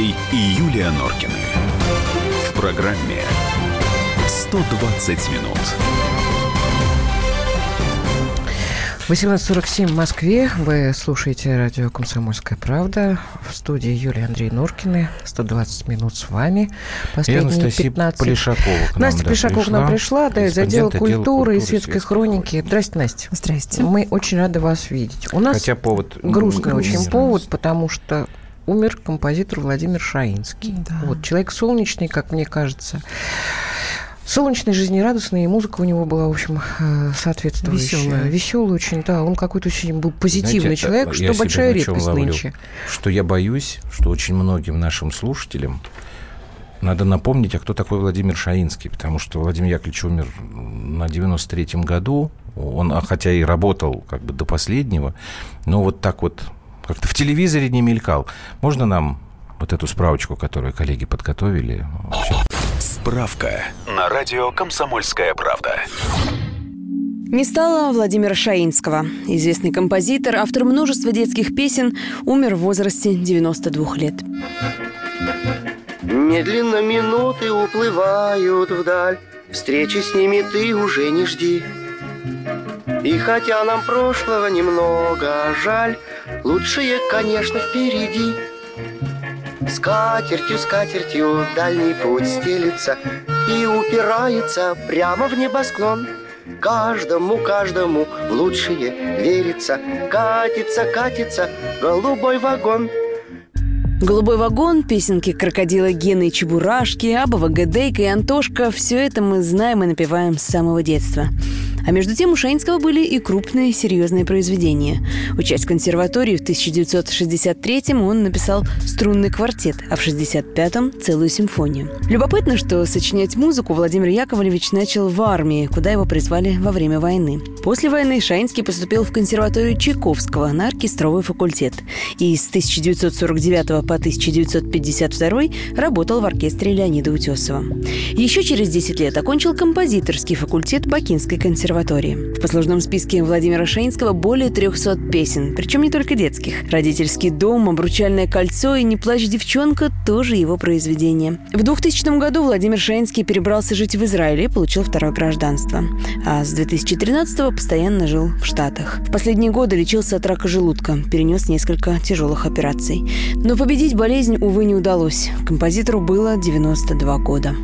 Андрей и Юлия Норкины. В программе 120 минут. 18.47 в Москве. Вы слушаете радио «Комсомольская правда». В студии Юлия Андрей Норкины. 120 минут с вами. Последние 15... Полишакова к нам, Настя да, Полишакова к нам пришла, да, из отдела культуры, культуры и светской хроники. Здрасте, Настя. Здрасте. Мы очень рады вас видеть. У нас Хотя повод... грустный очень повод, потому что умер композитор Владимир Шаинский. Да. Вот, человек солнечный, как мне кажется. Солнечный, жизнерадостный, и музыка у него была, в общем, э, соответствующая. Веселая. Веселый очень, да. Он какой-то очень был позитивный Знаете, человек, я что большая редкость ловлю? нынче. Что я боюсь, что очень многим нашим слушателям надо напомнить, а кто такой Владимир Шаинский, потому что Владимир Яковлевич умер на 93-м году, он, а, хотя и работал как бы до последнего, но вот так вот как-то в телевизоре не мелькал. Можно нам вот эту справочку, которую коллеги подготовили? Справка на радио «Комсомольская правда». Не стало Владимира Шаинского. Известный композитор, автор множества детских песен, умер в возрасте 92 лет. Медленно минуты уплывают вдаль Встречи с ними ты уже не жди И хотя нам прошлого немного жаль Лучшее, конечно, впереди. Скатертью, скатертью дальний путь стелится И упирается прямо в небосклон. Каждому, каждому в лучшее верится. Катится, катится голубой вагон. «Голубой вагон», песенки крокодила Гены и Чебурашки, Абова Гадейка и Антошка – все это мы знаем и напеваем с самого детства. А между тем у Шаинского были и крупные серьезные произведения. Учась в консерватории в 1963-м он написал струнный квартет, а в 65-м – целую симфонию. Любопытно, что сочинять музыку Владимир Яковлевич начал в армии, куда его призвали во время войны. После войны Шаинский поступил в консерваторию Чайковского на оркестровый факультет. И с 1949 по 1952 работал в оркестре Леонида Утесова. Еще через 10 лет окончил композиторский факультет Бакинской консерватории. В послужном списке Владимира Шаинского более 300 песен, причем не только детских. «Родительский дом», «Обручальное кольцо» и «Не плачь, девчонка» тоже его произведения. В 2000 году Владимир Шаинский перебрался жить в Израиле и получил второе гражданство. А с 2013 постоянно жил в Штатах. В последние годы лечился от рака желудка, перенес несколько тяжелых операций. Но победить болезнь, увы, не удалось. Композитору было 92 года.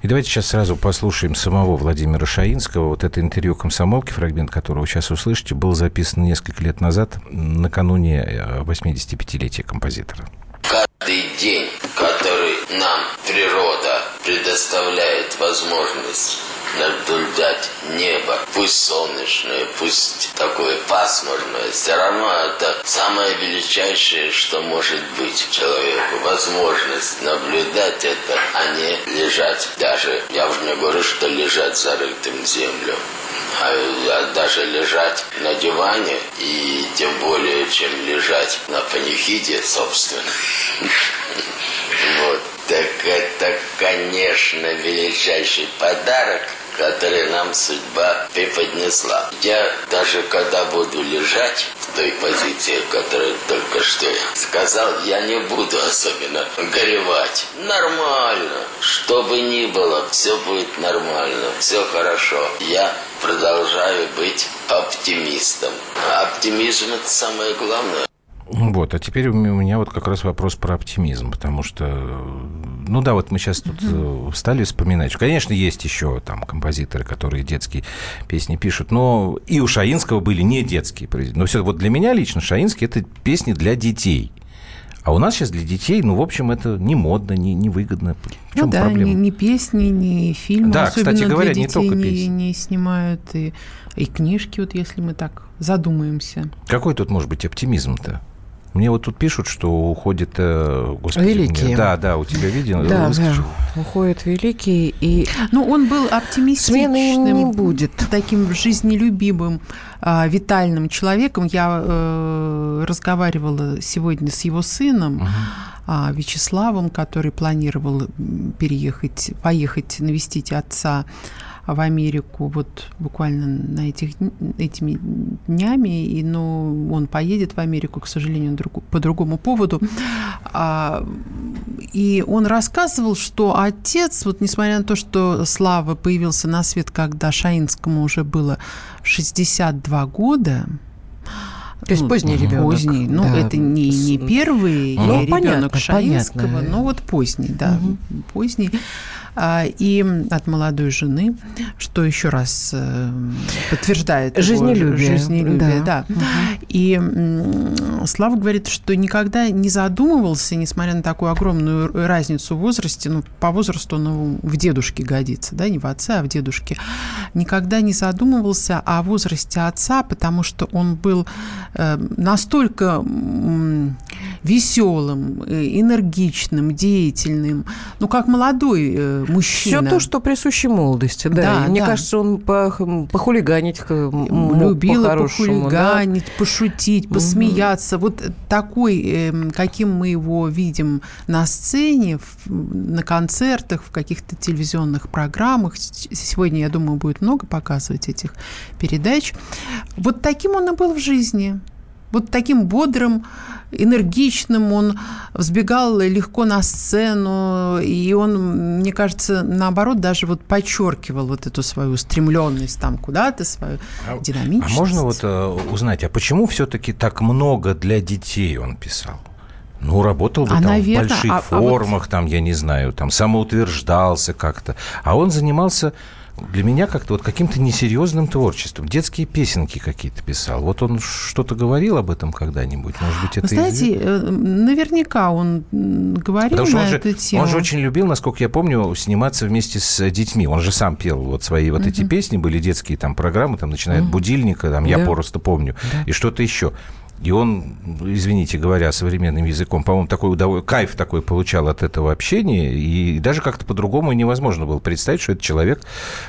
И давайте сейчас сразу послушаем самого Владимира Шаинского. Вот это интервью комсомолки, фрагмент которого сейчас услышите, был записан несколько лет назад, накануне э, 85-летия композитора. Каждый день, который нам природа предоставляет возможность наблюдать небо, пусть солнечное, пусть такое пасмурное, все равно это самое величайшее, что может быть человеку. Возможность наблюдать это, а не лежать. Даже, я уже не говорю, что лежать зарытым в землю. А, а даже лежать на диване и тем более, чем лежать на панихиде, собственно. Вот. Так это, конечно, величайший подарок, который нам судьба преподнесла. Я даже когда буду лежать в той позиции, в которой только что я сказал, я не буду особенно горевать. Нормально. Что бы ни было, все будет нормально, все хорошо. Я продолжаю быть оптимистом. Оптимизм это самое главное. Вот, а теперь у меня вот как раз вопрос про оптимизм, потому что, ну да, вот мы сейчас тут э, стали вспоминать, конечно, есть еще там композиторы, которые детские песни пишут, но и у Шаинского были не детские произведения. Но все, вот для меня лично Шаинский это песни для детей. А у нас сейчас для детей, ну, в общем, это не модно, не, не выгодно. В Ну чем да, проблема? ни, ни песни, ни фильмы, Да, особенно кстати говоря, для не детей только не, песни. не снимают, и, и книжки, вот если мы так задумаемся. Какой тут может быть оптимизм-то? Мне вот тут пишут, что уходит... э, Господи, Великие. мне- Да, да, у тебя видно? Да, да, уходит великий, и Ну, он был оптимистичным. не будет. таким жизнелюбимым, а, витальным человеком. Я э, разговаривала сегодня с его сыном а, Вячеславом, который планировал переехать, поехать навестить отца в Америку вот буквально на этих, этими днями, и, ну, он поедет в Америку, к сожалению, по другому поводу. А, и он рассказывал, что отец, вот несмотря на то, что Слава появился на свет, когда Шаинскому уже было 62 года, то есть поздний ребенок. Поздний. Ну, да. это не, не первый ну, ребенок понятно, Шаинского, понятно. но вот поздний, да, угу. поздний. А, и от молодой жены, что еще раз э, подтверждает жизнелюбие. жизнелюбие да. Да. Угу. И Слава говорит, что никогда не задумывался, несмотря на такую огромную разницу в возрасте, ну, по возрасту он в дедушке годится, да, не в отце, а в дедушке, никогда не задумывался о возрасте отца, потому что он был э, настолько веселым, э, энергичным, деятельным, ну, как молодой мужчина. Все то, что присуще молодости, да. да мне да. кажется, он по, похулиганить Любил похулиганить, да? пошутить, посмеяться. Угу. Вот такой, эм, каким мы его видим на сцене, на концертах, в каких-то телевизионных программах. Сегодня, я думаю, будет много показывать этих передач. Вот таким он и был в жизни. Вот таким бодрым, энергичным, он взбегал легко на сцену, и он, мне кажется, наоборот, даже вот подчеркивал вот эту свою устремленность там куда-то, свою а, динамичность. А можно вот э, узнать, а почему все-таки так много для детей он писал? Ну, работал бы а, там наверное, в больших а, формах, а вот... там, я не знаю, там самоутверждался как-то. А он занимался для меня как-то вот каким-то несерьезным творчеством. Детские песенки какие-то писал. Вот он что-то говорил об этом когда-нибудь? Может быть, это... Знаете, э, наверняка он говорил Потому на он эту же, тему. Он же очень любил, насколько я помню, сниматься вместе с детьми. Он же сам пел вот свои вот uh-huh. эти песни, были детские там программы, там, начиная uh-huh. от будильника, там, я просто помню, да. и что-то еще. И он, извините говоря, современным языком, по-моему, такой удов... кайф такой получал от этого общения, и даже как-то по-другому невозможно было представить, что этот человек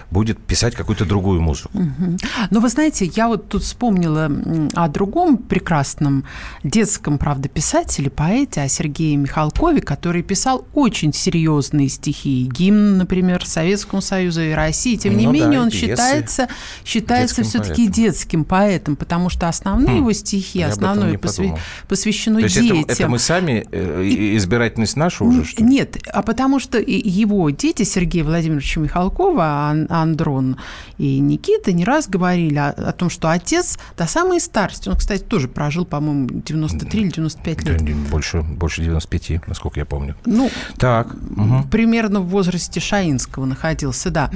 будет писать какую-то другую музыку. Угу. Но вы знаете, я вот тут вспомнила о другом прекрасном детском, правда, писателе, поэте, о Сергее Михалкове, который писал очень серьезные стихи, гимн, например, Советскому Союзу и России. Тем не ну, менее, да, он считается, считается все-таки детским поэтом, потому что основные хм. его стихи, основное посвя... посвящено То есть детям. Это, это мы сами, э, и... избирательность наша уже, что ли? Нет, а потому что его дети, Сергея Владимировича Михалкова, Андрон и Никита, не раз говорили о, о том, что отец до самой старости, он, кстати, тоже прожил, по-моему, 93 или 95 лет. Больше, больше 95, насколько я помню. Ну, так. Угу. Примерно в возрасте Шаинского находился, да.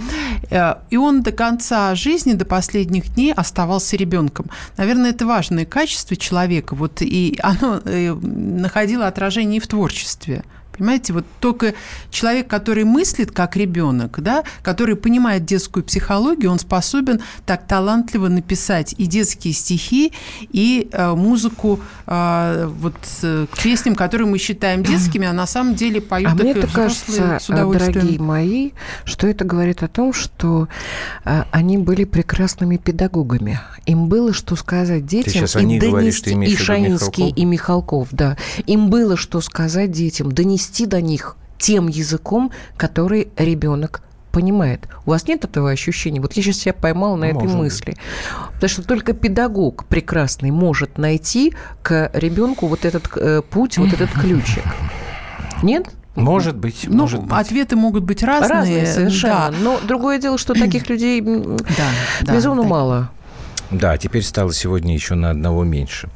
Э, и он до конца жизни, до последних дней оставался ребенком. Наверное, это важное качество человека, человека. Вот, и оно э, находило отражение и в творчестве. Понимаете, вот только человек, который мыслит как ребенок, да, который понимает детскую психологию, он способен так талантливо написать и детские стихи, и э, музыку э, вот э, к песням, которые мы считаем детскими, а на самом деле поют а мне кажется, с удовольствием. дорогие мои, что это говорит о том, что э, они были прекрасными педагогами. Им было что сказать детям и донести, и Шаинский, и Михалков, да. Им было что сказать детям, донести донести до них тем языком, который ребенок понимает. У вас нет этого ощущения? Вот я сейчас себя поймала на этой мысли. Быть. Потому что только педагог прекрасный может найти к ребенку вот этот э, путь, вот этот ключик. Нет? Может быть, ну, может быть. Ответы могут быть разные. Разные совершенно. Да. Но другое дело, что таких людей да, безумно да, мало. Да, теперь стало сегодня еще на одного меньше.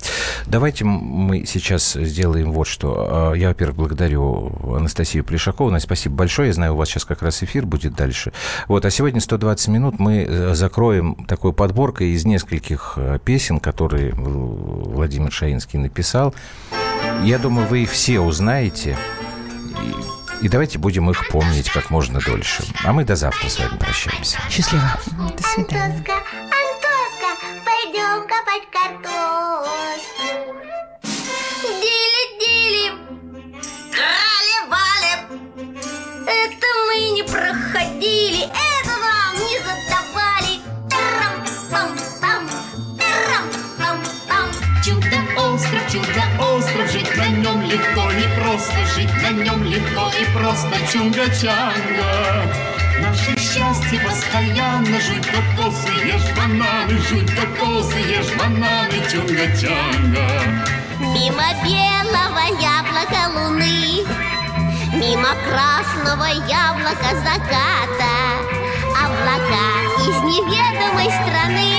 Давайте мы сейчас сделаем вот что. А, я, во-первых, благодарю Анастасию Плешакову. Настя, спасибо большое. Я знаю, у вас сейчас как раз эфир будет дальше. Вот, а сегодня 120 минут мы э, закроем такой подборкой из нескольких э, песен, которые Владимир Шаинский написал. Я думаю, вы их все узнаете. И давайте будем их помнить как можно дольше. А мы до завтра с вами прощаемся. Счастливо. До свидания пойдем копать картошку. Дили-дили, крали-вали. Это мы не проходили, это нам не задавали. Тарам-пам-пам, тарам-пам-пам. Чудо-остров, чудо-остров, жить на нем легко, не просто жить на нем легко и просто чунга-чанга. Наше счастье постоянно Жуй кокосы, ешь бананы Жуй кокосы, ешь бананы Тюнга-тянга Мимо белого яблока луны Мимо красного яблока заката Облака из неведомой страны.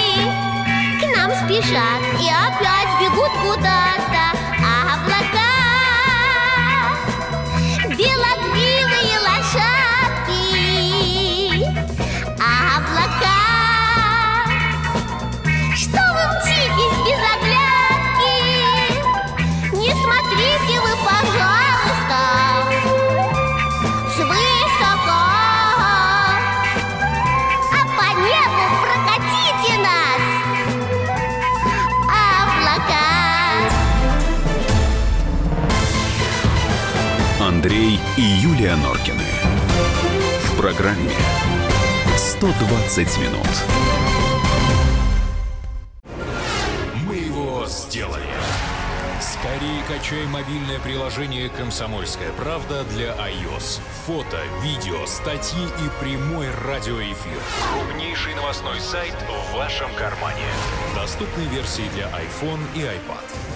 К нам спешат и опять бегут куда-то Программе 120 минут. Мы его сделали. Скорее качай мобильное приложение «Комсомольская правда» для iOS. Фото, видео, статьи и прямой радиоэфир. Крупнейший новостной сайт в вашем кармане. Доступны версии для iPhone и iPad.